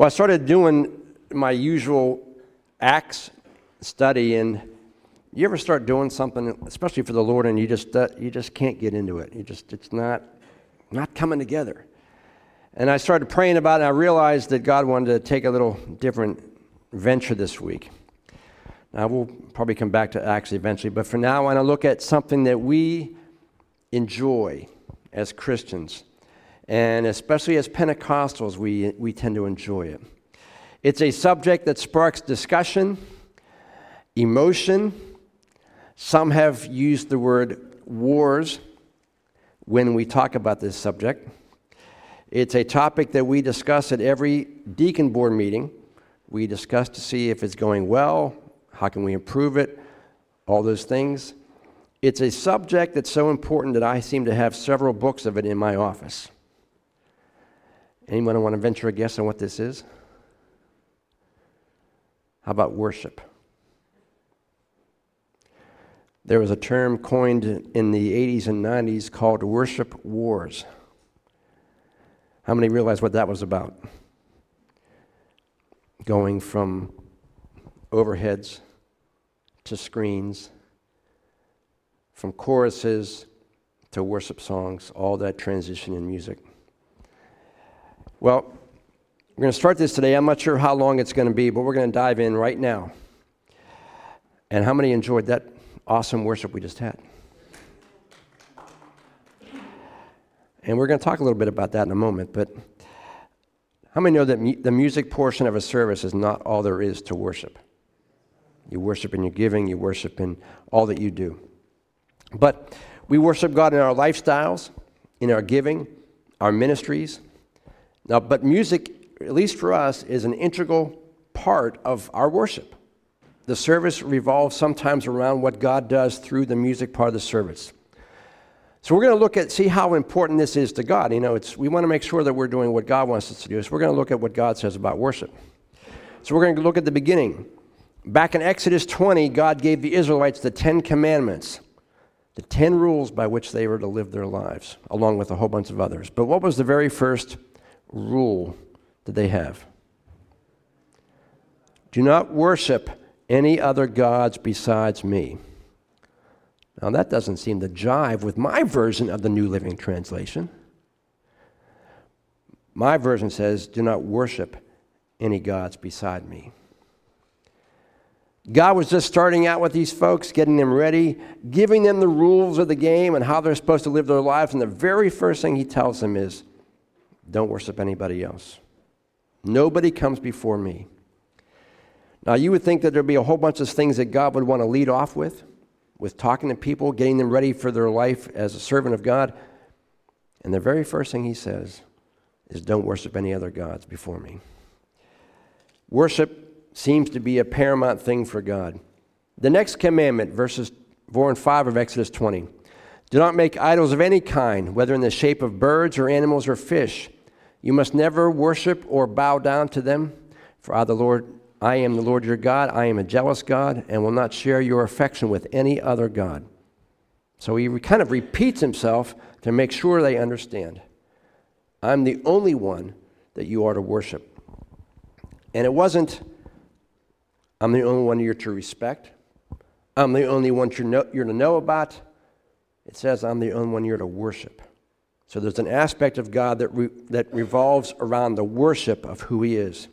Well, I started doing my usual Acts study, and you ever start doing something, especially for the Lord, and you just uh, you just can't get into it. You just it's not not coming together. And I started praying about it, and I realized that God wanted to take a little different venture this week. Now, we'll probably come back to Acts eventually, but for now, I want to look at something that we enjoy as Christians. And especially as Pentecostals, we, we tend to enjoy it. It's a subject that sparks discussion, emotion. Some have used the word wars when we talk about this subject. It's a topic that we discuss at every deacon board meeting. We discuss to see if it's going well, how can we improve it, all those things. It's a subject that's so important that I seem to have several books of it in my office. Anyone want to venture a guess on what this is? How about worship? There was a term coined in the 80s and 90s called worship wars. How many realize what that was about? Going from overheads to screens, from choruses to worship songs, all that transition in music. Well, we're going to start this today. I'm not sure how long it's going to be, but we're going to dive in right now. And how many enjoyed that awesome worship we just had? And we're going to talk a little bit about that in a moment, but how many know that mu- the music portion of a service is not all there is to worship? You worship in your giving, you worship in all that you do. But we worship God in our lifestyles, in our giving, our ministries. Now, but music, at least for us, is an integral part of our worship. The service revolves sometimes around what God does through the music part of the service. So we're going to look at see how important this is to God. You know, it's we want to make sure that we're doing what God wants us to do. So we're going to look at what God says about worship. So we're going to look at the beginning. Back in Exodus 20, God gave the Israelites the 10 commandments, the 10 rules by which they were to live their lives, along with a whole bunch of others. But what was the very first rule that they have? Do not worship any other gods besides me. Now, that doesn't seem to jive with my version of the New Living Translation. My version says, Do not worship any gods beside me. God was just starting out with these folks, getting them ready, giving them the rules of the game and how they're supposed to live their lives. And the very first thing he tells them is, Don't worship anybody else. Nobody comes before me. Now, you would think that there'd be a whole bunch of things that God would want to lead off with with talking to people, getting them ready for their life as a servant of God. And the very first thing he says is, Don't worship any other gods before me. Worship seems to be a paramount thing for God. The next commandment, verses 4 and 5 of Exodus 20 Do not make idols of any kind, whether in the shape of birds or animals or fish. You must never worship or bow down to them, for I, the Lord, I am the Lord your God. I am a jealous God and will not share your affection with any other God. So he kind of repeats himself to make sure they understand. I'm the only one that you are to worship. And it wasn't, I'm the only one you're to respect. I'm the only one you're, know, you're to know about. It says, I'm the only one you're to worship. So there's an aspect of God that, re, that revolves around the worship of who He is.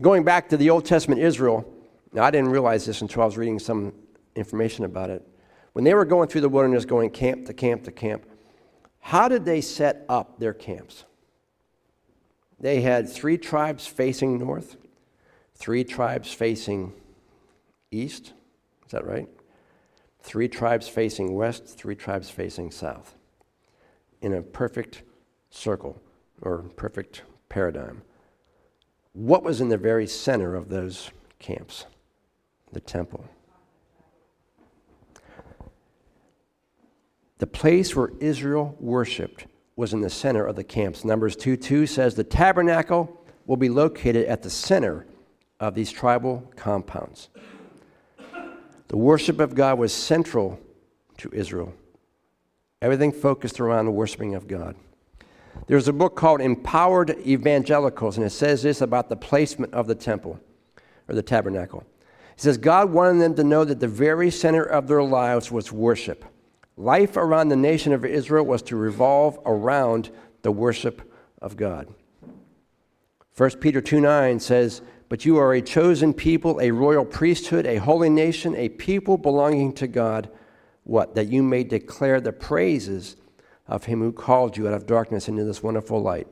Going back to the Old Testament Israel, now I didn't realize this until I was reading some information about it. When they were going through the wilderness, going camp to camp to camp, how did they set up their camps? They had three tribes facing north, three tribes facing east. Is that right? Three tribes facing west, three tribes facing south. In a perfect circle or perfect paradigm. What was in the very center of those camps? The temple. The place where Israel worshiped was in the center of the camps. Numbers 2 2 says the tabernacle will be located at the center of these tribal compounds. The worship of God was central to Israel. Everything focused around the worshiping of God. There's a book called Empowered Evangelicals, and it says this about the placement of the temple or the tabernacle. It says, God wanted them to know that the very center of their lives was worship. Life around the nation of Israel was to revolve around the worship of God. 1 Peter 2 9 says, But you are a chosen people, a royal priesthood, a holy nation, a people belonging to God. What? That you may declare the praises of him who called you out of darkness into this wonderful light.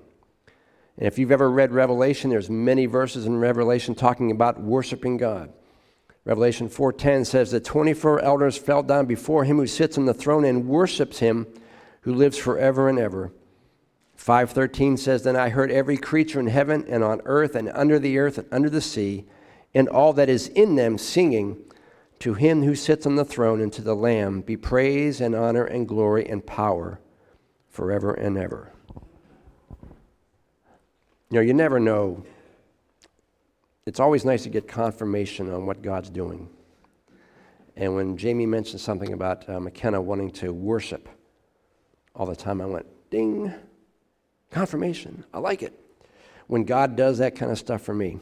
And if you've ever read Revelation, there's many verses in Revelation talking about worshiping God. Revelation 4:10 says that 24 elders fell down before him who sits on the throne and worships him who lives forever and ever. 5:13 says then I heard every creature in heaven and on earth and under the earth and under the sea and all that is in them singing to him who sits on the throne and to the lamb be praise and honor and glory and power forever and ever. You know, you never know. It's always nice to get confirmation on what God's doing. And when Jamie mentioned something about uh, McKenna wanting to worship all the time, I went, ding, confirmation. I like it. When God does that kind of stuff for me.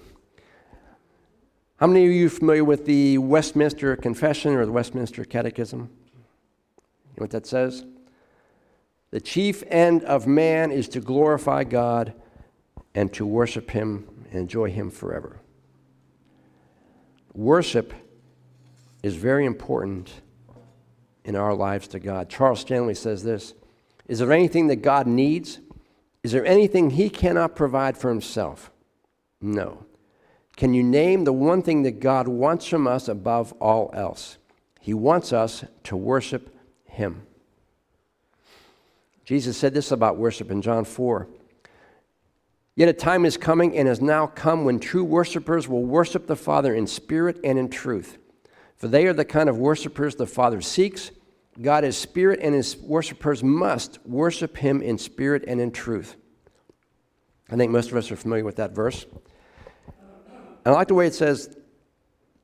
How many of you are familiar with the Westminster Confession or the Westminster Catechism? You know what that says? The chief end of man is to glorify God and to worship Him and enjoy Him forever. Worship is very important in our lives to God. Charles Stanley says this Is there anything that God needs? Is there anything He cannot provide for Himself? No. Can you name the one thing that God wants from us above all else? He wants us to worship Him. Jesus said this about worship in John 4. Yet a time is coming and has now come when true worshipers will worship the Father in spirit and in truth. For they are the kind of worshipers the Father seeks. God is spirit, and his worshipers must worship him in spirit and in truth. I think most of us are familiar with that verse. I like the way it says,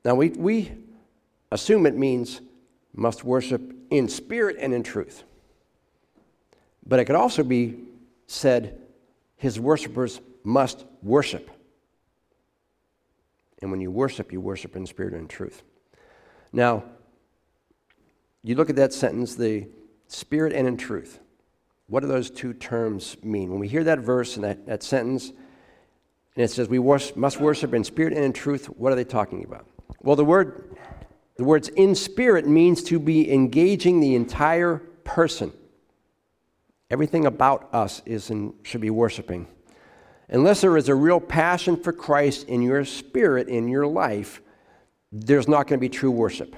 now we, we assume it means must worship in spirit and in truth. But it could also be said, his worshipers must worship. And when you worship, you worship in spirit and in truth. Now, you look at that sentence, the spirit and in truth. What do those two terms mean? When we hear that verse and that, that sentence, and it says we must worship in spirit and in truth, what are they talking about? Well, the word, the words in spirit means to be engaging the entire person. Everything about us is in, should be worshiping. Unless there is a real passion for Christ in your spirit, in your life, there's not going to be true worship.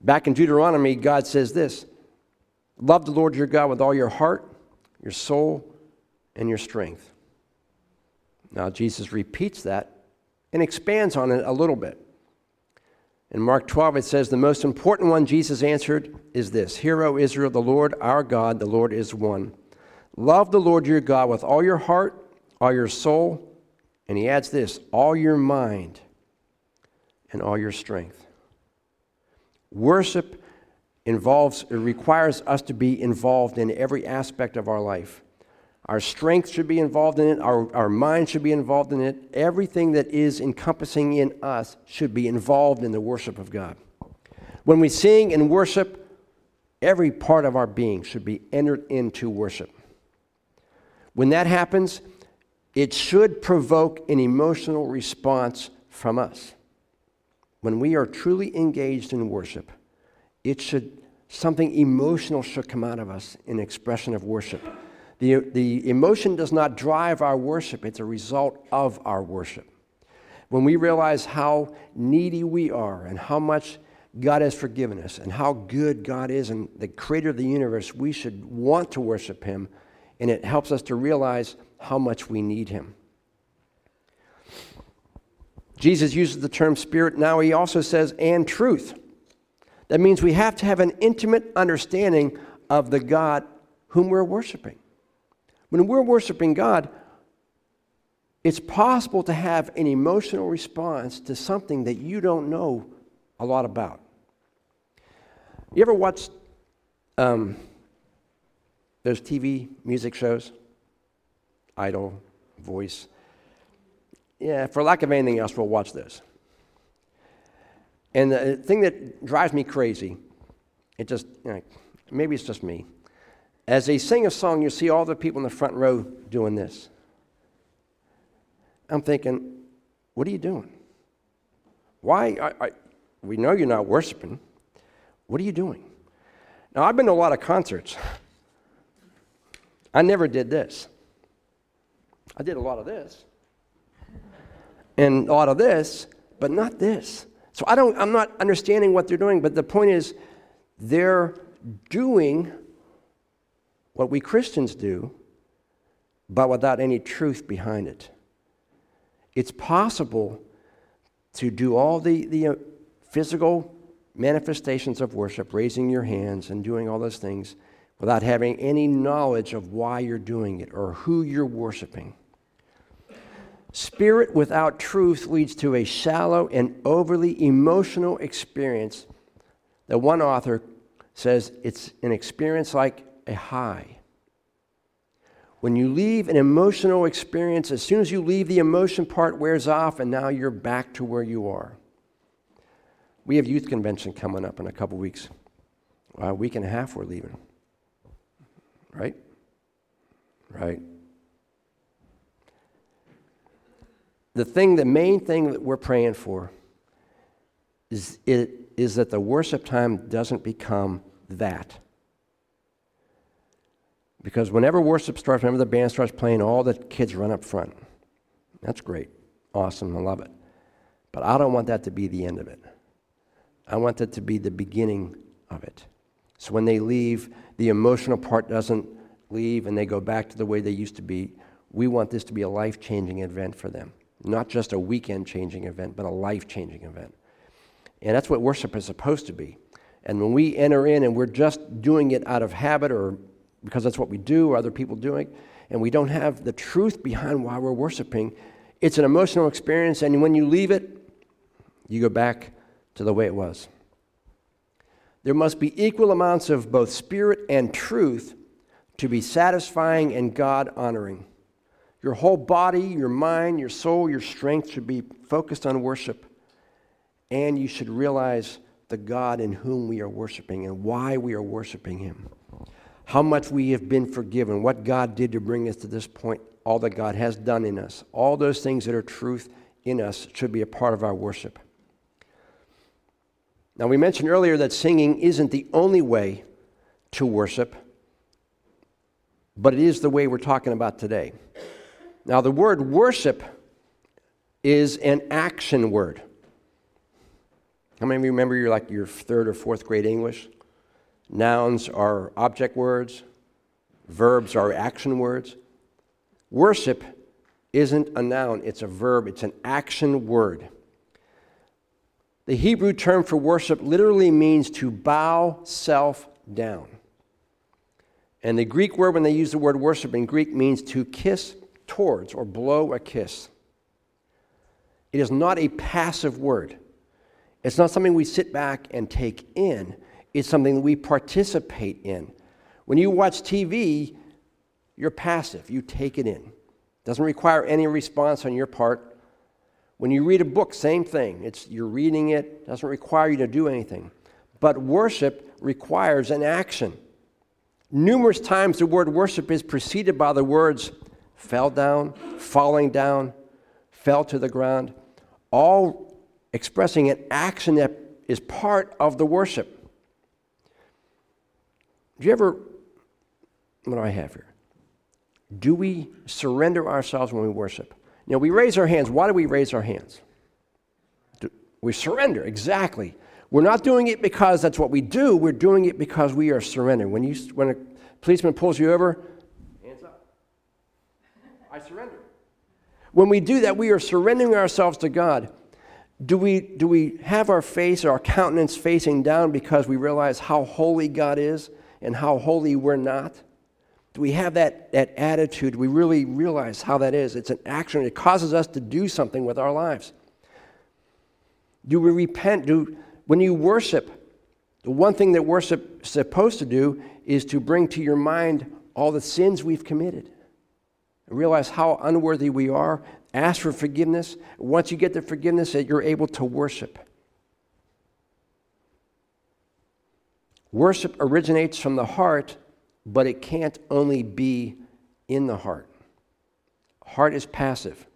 Back in Deuteronomy, God says this Love the Lord your God with all your heart, your soul, and your strength. Now, Jesus repeats that and expands on it a little bit. In Mark 12, it says, The most important one Jesus answered is this Hear, O Israel, the Lord our God, the Lord is one. Love the Lord your God with all your heart, all your soul, and he adds this, all your mind and all your strength. Worship involves, it requires us to be involved in every aspect of our life. Our strength should be involved in it. Our, our mind should be involved in it. Everything that is encompassing in us should be involved in the worship of God. When we sing and worship, every part of our being should be entered into worship. When that happens, it should provoke an emotional response from us. When we are truly engaged in worship, it should something emotional should come out of us in expression of worship. The, the emotion does not drive our worship, it's a result of our worship. When we realize how needy we are and how much God has forgiven us and how good God is and the creator of the universe, we should want to worship Him, and it helps us to realize how much we need Him. Jesus uses the term spirit. Now he also says, and truth. That means we have to have an intimate understanding of the God whom we're worshiping. When we're worshiping God, it's possible to have an emotional response to something that you don't know a lot about. You ever watched um, those TV music shows, Idol, Voice. Yeah, for lack of anything else, we'll watch those. And the thing that drives me crazy, it just, you know, maybe it's just me. As they sing a song, you see all the people in the front row doing this. I'm thinking, what are you doing? Why? I, I, we know you're not worshiping. What are you doing? Now, I've been to a lot of concerts. I never did this. I did a lot of this. And a lot of this, but not this. So I don't, I'm not understanding what they're doing, but the point is, they're doing what we Christians do, but without any truth behind it. It's possible to do all the, the uh, physical manifestations of worship, raising your hands and doing all those things, without having any knowledge of why you're doing it or who you're worshiping. Spirit without truth leads to a shallow and overly emotional experience that one author says it's an experience like a high. When you leave an emotional experience, as soon as you leave, the emotion part wears off, and now you're back to where you are. We have youth convention coming up in a couple weeks. a week and a half, we're leaving. Right? Right. the thing, the main thing that we're praying for is, it, is that the worship time doesn't become that. Because whenever worship starts, whenever the band starts playing, all the kids run up front. That's great. Awesome. I love it. But I don't want that to be the end of it. I want that to be the beginning of it. So when they leave, the emotional part doesn't leave and they go back to the way they used to be. We want this to be a life changing event for them. Not just a weekend changing event, but a life changing event. And that's what worship is supposed to be. And when we enter in and we're just doing it out of habit or because that's what we do or other people doing, and we don't have the truth behind why we're worshiping, it's an emotional experience. And when you leave it, you go back to the way it was. There must be equal amounts of both spirit and truth to be satisfying and God honoring. Your whole body, your mind, your soul, your strength should be focused on worship. And you should realize the God in whom we are worshiping and why we are worshiping Him. How much we have been forgiven, what God did to bring us to this point, all that God has done in us. All those things that are truth in us should be a part of our worship. Now, we mentioned earlier that singing isn't the only way to worship, but it is the way we're talking about today. Now, the word worship is an action word. How many of you remember your like your third or fourth grade English? Nouns are object words, verbs are action words. Worship isn't a noun, it's a verb, it's an action word. The Hebrew term for worship literally means to bow self down. And the Greek word, when they use the word worship in Greek, means to kiss towards or blow a kiss. It is not a passive word. It's not something we sit back and take in. It's something that we participate in. When you watch TV, you're passive. You take it in. It doesn't require any response on your part. When you read a book, same thing. It's you're reading it, doesn't require you to do anything. But worship requires an action. Numerous times the word worship is preceded by the words fell down, falling down, fell to the ground, all expressing an action that is part of the worship. Do you ever, what do I have here? Do we surrender ourselves when we worship? You know, we raise our hands. Why do we raise our hands? We surrender, exactly. We're not doing it because that's what we do. We're doing it because we are surrendering. When, you, when a policeman pulls you over, hands up. I surrender. When we do that, we are surrendering ourselves to God. Do we, do we have our face or our countenance facing down because we realize how holy God is and how holy we're not? Do we have that, that attitude? Do we really realize how that is? It's an action. It causes us to do something with our lives. Do we repent? Do, when you worship, the one thing that worship is supposed to do is to bring to your mind all the sins we've committed, realize how unworthy we are, ask for forgiveness. Once you get the forgiveness, that you're able to worship. Worship originates from the heart, but it can't only be in the heart. Heart is passive.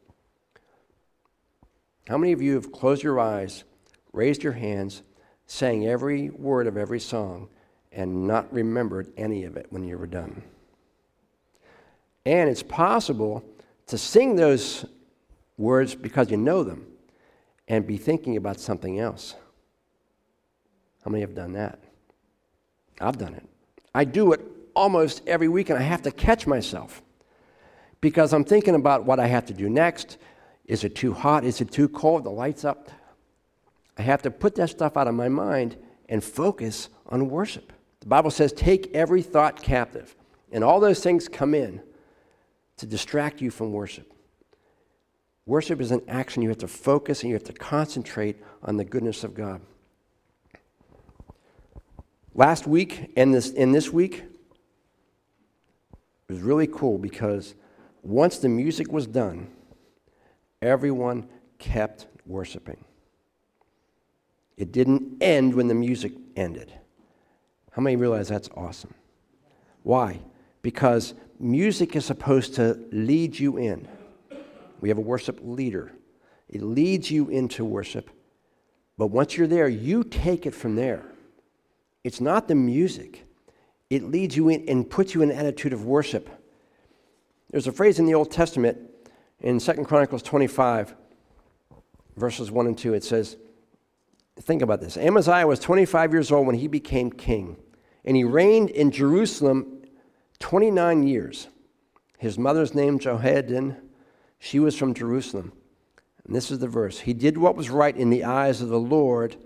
How many of you have closed your eyes, raised your hands, sang every word of every song, and not remembered any of it when you were done? And it's possible to sing those words because you know them and be thinking about something else. How many have done that? I've done it. I do it almost every week, and I have to catch myself because I'm thinking about what I have to do next. Is it too hot? Is it too cold? The light's up. I have to put that stuff out of my mind and focus on worship. The Bible says, take every thought captive. And all those things come in to distract you from worship. Worship is an action you have to focus and you have to concentrate on the goodness of God. Last week and this, and this week it was really cool because once the music was done, everyone kept worshiping. It didn't end when the music ended. How many realize that's awesome? Why? Because music is supposed to lead you in. We have a worship leader, it leads you into worship. But once you're there, you take it from there. It's not the music, it leads you in and puts you in an attitude of worship. There's a phrase in the Old Testament in 2 Chronicles 25, verses 1 and 2. It says, Think about this. Amaziah was 25 years old when he became king, and he reigned in Jerusalem 29 years. His mother's name, Jehoaddin, she was from Jerusalem. And this is the verse He did what was right in the eyes of the Lord,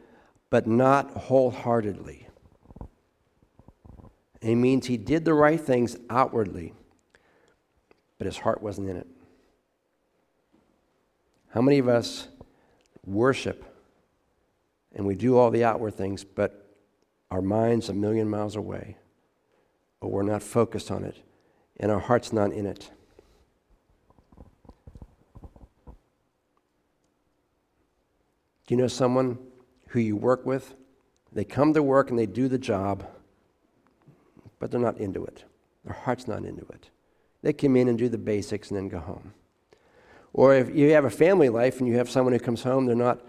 but not wholeheartedly. It means he did the right things outwardly, but his heart wasn't in it. How many of us worship and we do all the outward things, but our mind's a million miles away, or we're not focused on it, and our heart's not in it? Do you know someone who you work with? They come to work and they do the job, but they're not into it. Their heart's not into it. They come in and do the basics and then go home. Or if you have a family life and you have someone who comes home, they're not,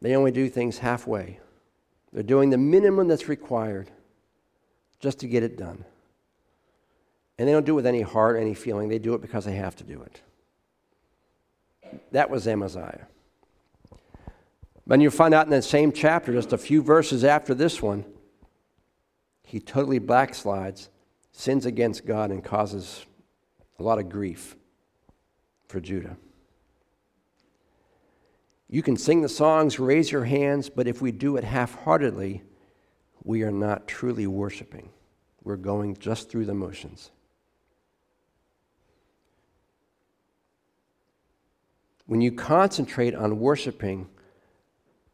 they only do things halfway. They're doing the minimum that's required just to get it done. And they don't do it with any heart, any feeling. They do it because they have to do it. That was Amaziah. But you find out in that same chapter, just a few verses after this one, he totally backslides, sins against God, and causes a lot of grief for Judah. You can sing the songs, raise your hands, but if we do it half heartedly, we are not truly worshiping. We're going just through the motions. When you concentrate on worshiping,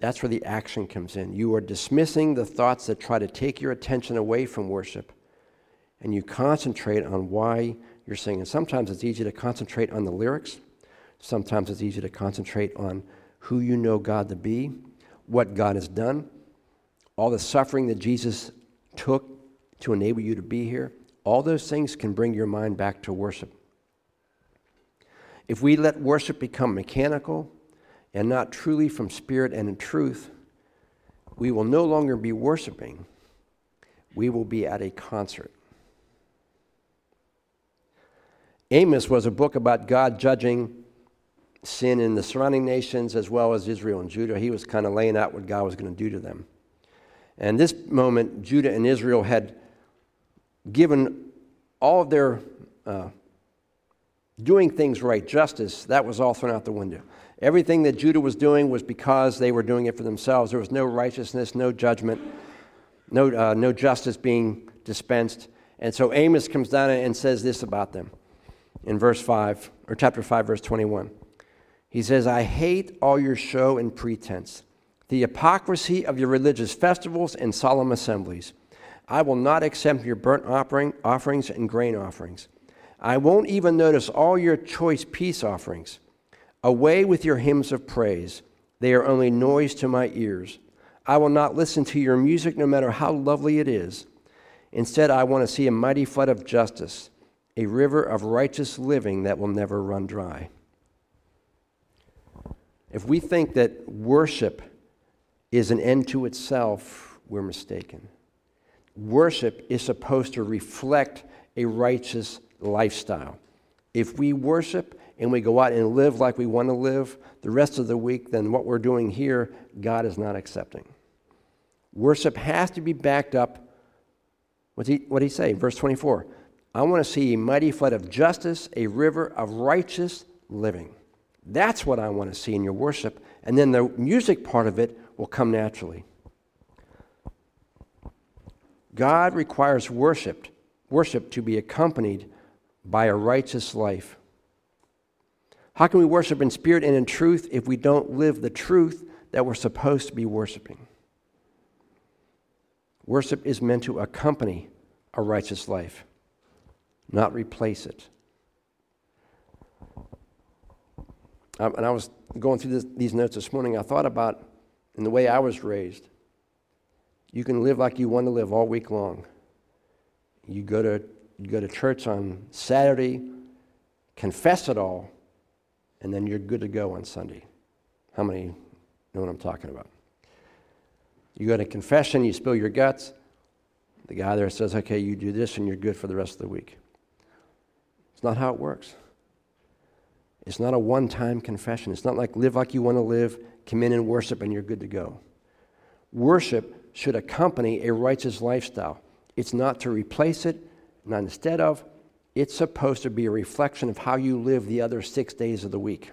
that's where the action comes in. You are dismissing the thoughts that try to take your attention away from worship, and you concentrate on why you're singing. Sometimes it's easy to concentrate on the lyrics, sometimes it's easy to concentrate on who you know God to be, what God has done, all the suffering that Jesus took to enable you to be here. All those things can bring your mind back to worship. If we let worship become mechanical, and not truly from spirit and in truth, we will no longer be worshiping. We will be at a concert. Amos was a book about God judging sin in the surrounding nations as well as Israel and Judah. He was kind of laying out what God was going to do to them. And this moment, Judah and Israel had given all of their uh, doing things right, justice, that was all thrown out the window. Everything that Judah was doing was because they were doing it for themselves. There was no righteousness, no judgment, no, uh, no justice being dispensed. And so Amos comes down and says this about them in verse 5, or chapter 5, verse 21. He says, I hate all your show and pretense, the hypocrisy of your religious festivals and solemn assemblies. I will not accept your burnt offering, offerings and grain offerings. I won't even notice all your choice peace offerings. Away with your hymns of praise. They are only noise to my ears. I will not listen to your music, no matter how lovely it is. Instead, I want to see a mighty flood of justice, a river of righteous living that will never run dry. If we think that worship is an end to itself, we're mistaken. Worship is supposed to reflect a righteous lifestyle. If we worship and we go out and live like we want to live the rest of the week, then what we're doing here, God is not accepting. Worship has to be backed up. What's he, what did he say? Verse 24 I want to see a mighty flood of justice, a river of righteous living. That's what I want to see in your worship. And then the music part of it will come naturally. God requires worship, worship to be accompanied by a righteous life. How can we worship in spirit and in truth if we don't live the truth that we're supposed to be worshiping? Worship is meant to accompany a righteous life, not replace it. And I was going through this, these notes this morning, I thought about in the way I was raised. You can live like you want to live all week long. You go to, you go to church on Saturday, confess it all, and then you're good to go on Sunday. How many know what I'm talking about? You go to confession, you spill your guts. The guy there says, okay, you do this and you're good for the rest of the week. It's not how it works. It's not a one time confession. It's not like live like you want to live, come in and worship, and you're good to go. Worship should accompany a righteous lifestyle. It's not to replace it, not instead of. It's supposed to be a reflection of how you live the other six days of the week.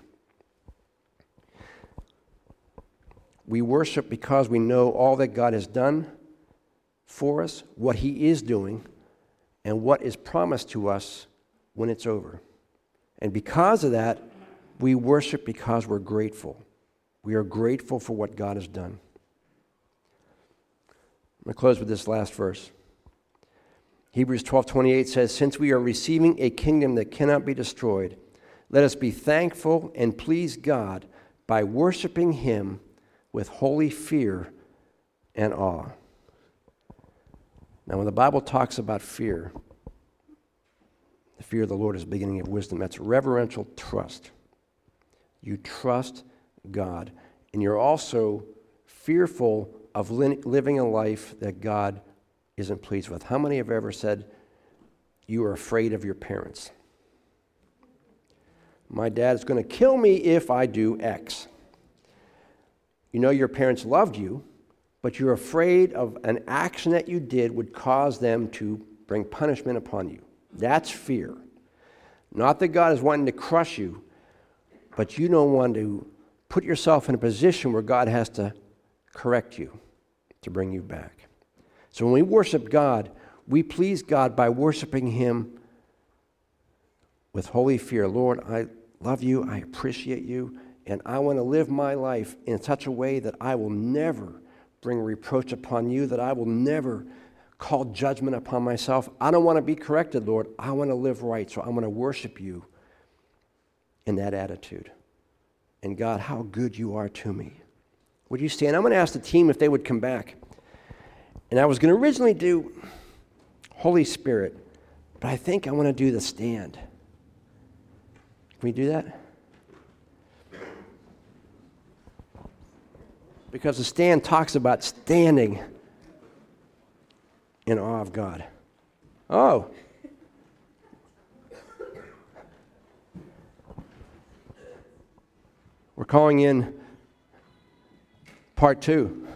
We worship because we know all that God has done for us, what He is doing, and what is promised to us when it's over. And because of that, we worship because we're grateful. We are grateful for what God has done. I'm going to close with this last verse. Hebrews 12:28 says, "Since we are receiving a kingdom that cannot be destroyed, let us be thankful and please God by worshiping him with holy fear and awe." Now, when the Bible talks about fear, the fear of the Lord is the beginning of wisdom. That's reverential trust. You trust God. And you're also fearful of living a life that God isn't pleased with. How many have ever said, You are afraid of your parents? My dad is going to kill me if I do X. You know your parents loved you, but you're afraid of an action that you did would cause them to bring punishment upon you. That's fear. Not that God is wanting to crush you, but you don't want to put yourself in a position where God has to correct you to bring you back. So when we worship God, we please God by worshiping Him with holy fear. Lord, I love you, I appreciate you, and I want to live my life in such a way that I will never bring reproach upon you, that I will never call judgment upon myself. I don't want to be corrected, Lord. I want to live right. So I'm going to worship you in that attitude. And God, how good you are to me. Would you stand? I'm going to ask the team if they would come back. And I was going to originally do Holy Spirit, but I think I want to do the stand. Can we do that? Because the stand talks about standing in awe of God. Oh. We're calling in part two.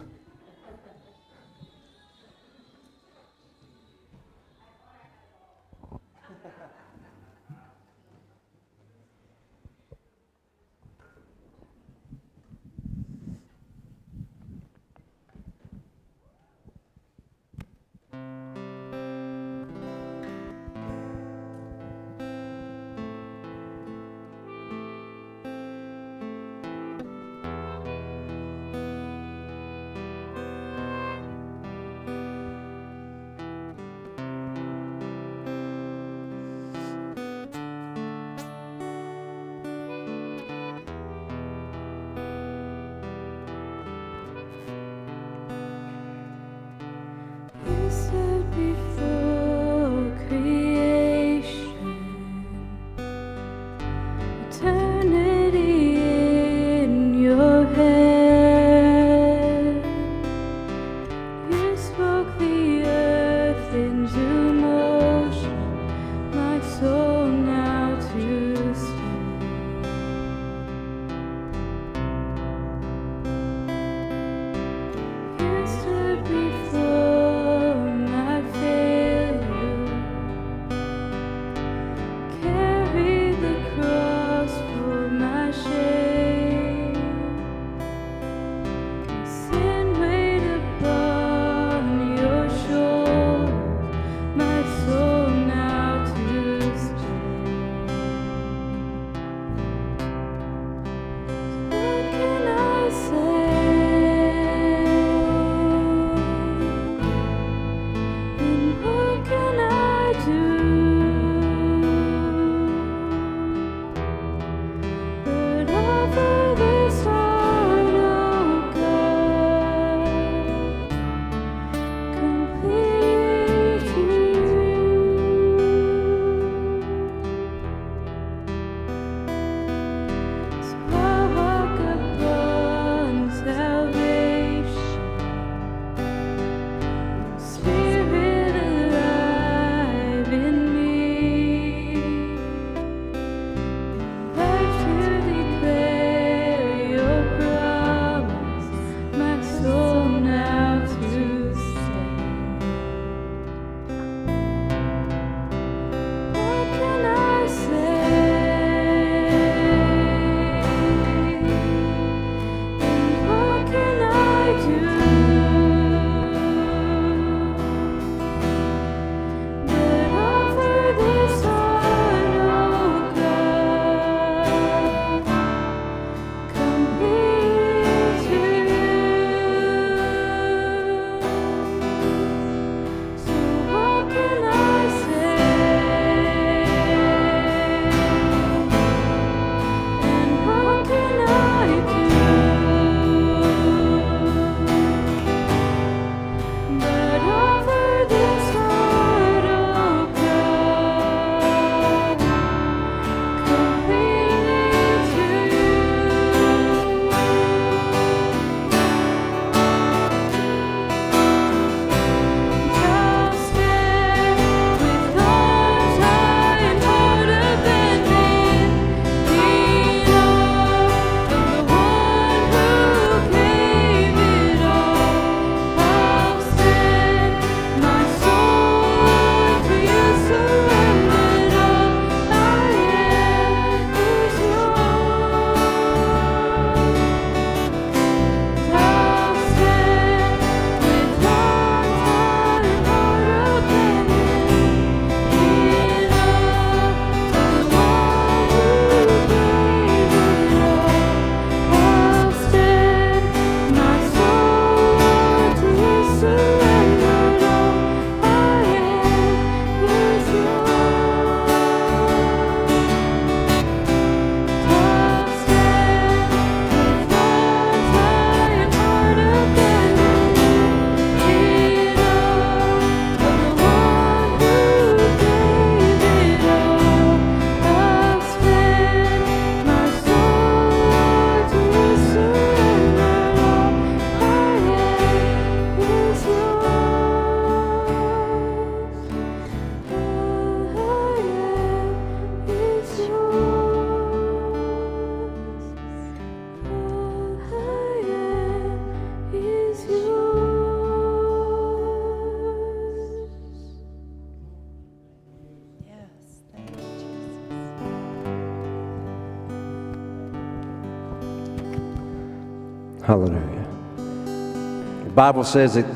Bible says that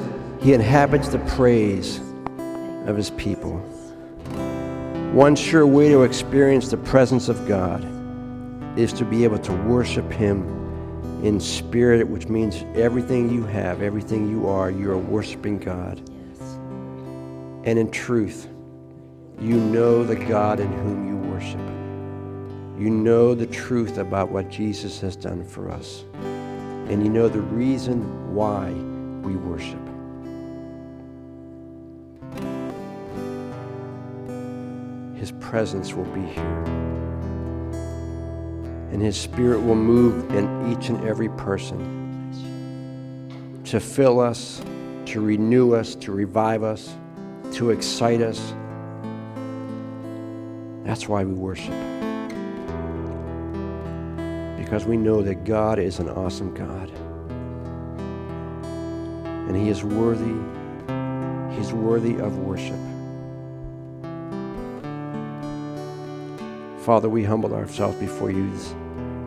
he inhabits the praise of his people. One sure way to experience the presence of God is to be able to worship him in spirit, which means everything you have, everything you are, you are worshiping God. And in truth, you know the God in whom you worship. You know the truth about what Jesus has done for us and you know the reason why we worship. His presence will be here. And His Spirit will move in each and every person to fill us, to renew us, to revive us, to excite us. That's why we worship. Because we know that God is an awesome God. And He is worthy, He's worthy of worship. Father, we humble ourselves before you this,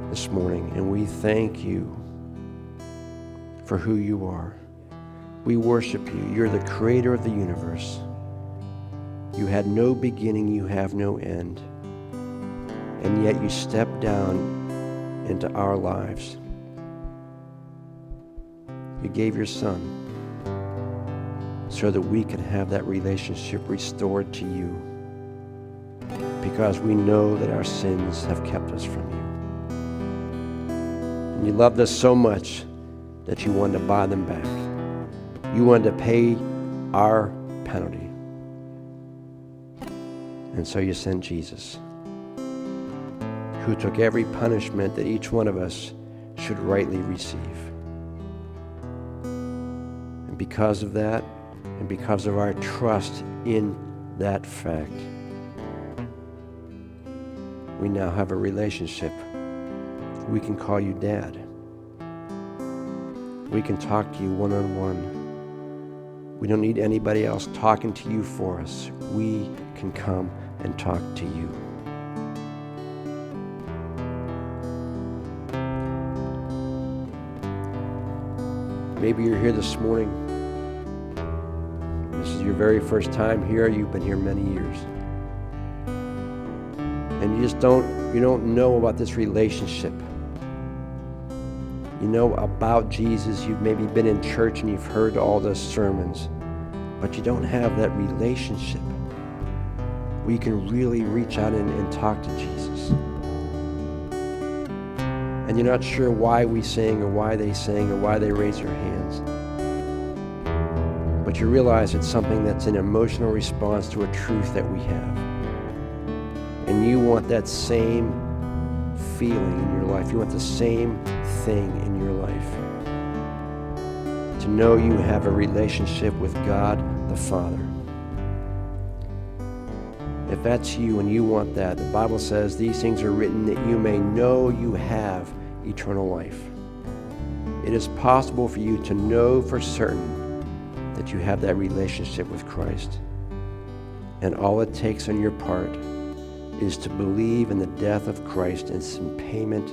this morning and we thank you for who you are. We worship you. You're the creator of the universe. You had no beginning, you have no end. And yet you stepped down into our lives. You gave your son so that we can have that relationship restored to you because we know that our sins have kept us from you. And you loved us so much that you wanted to buy them back. You wanted to pay our penalty. And so you sent Jesus, who took every punishment that each one of us should rightly receive. And because of that, and because of our trust in that fact, we now have a relationship. We can call you dad. We can talk to you one on one. We don't need anybody else talking to you for us. We can come and talk to you. Maybe you're here this morning. Is your very first time here. You've been here many years. And you just don't you don't know about this relationship. You know about Jesus. You've maybe been in church and you've heard all the sermons, but you don't have that relationship where you can really reach out and, and talk to Jesus. And you're not sure why we sing or why they sing or why they raise their hands. But you realize it's something that's an emotional response to a truth that we have. And you want that same feeling in your life. You want the same thing in your life. To know you have a relationship with God the Father. If that's you and you want that, the Bible says these things are written that you may know you have eternal life. It is possible for you to know for certain that you have that relationship with Christ. And all it takes on your part is to believe in the death of Christ and some payment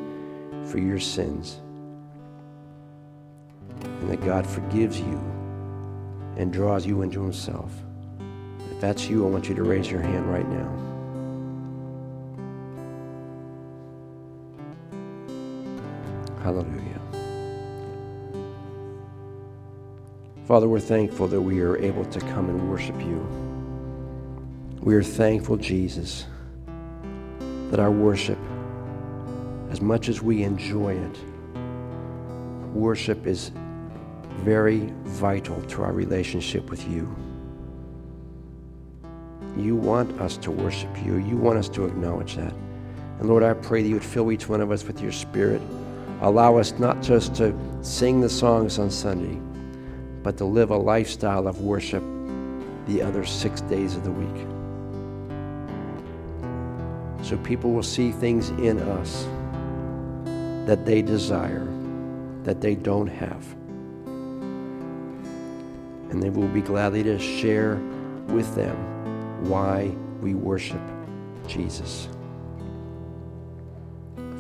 for your sins. And that God forgives you and draws you into Himself. If that's you, I want you to raise your hand right now. Hallelujah. Father, we're thankful that we are able to come and worship you. We are thankful, Jesus, that our worship, as much as we enjoy it, worship is very vital to our relationship with you. You want us to worship you. You want us to acknowledge that. And Lord, I pray that you would fill each one of us with your spirit. Allow us not just to sing the songs on Sunday, but to live a lifestyle of worship the other six days of the week. So people will see things in us that they desire, that they don't have. And they will be gladly to share with them why we worship Jesus.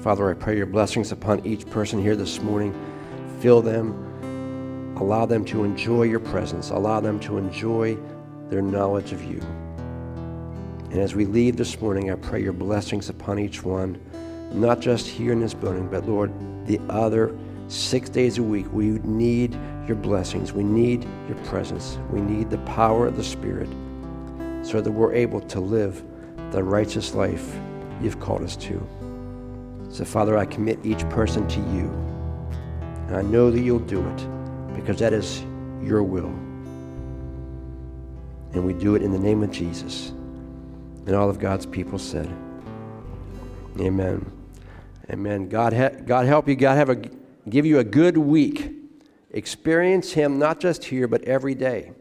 Father, I pray your blessings upon each person here this morning. Fill them, allow them to enjoy your presence, allow them to enjoy their knowledge of you. And as we leave this morning, I pray your blessings upon each one, not just here in this building, but Lord, the other six days a week. We need your blessings. We need your presence. We need the power of the Spirit so that we're able to live the righteous life you've called us to. So, Father, I commit each person to you. And I know that you'll do it because that is your will. And we do it in the name of Jesus. And all of God's people said, Amen Amen. God, ha- God help you. God have a, give you a good week. Experience Him not just here, but every day.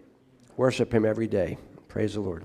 Worship Him every day. Praise the Lord.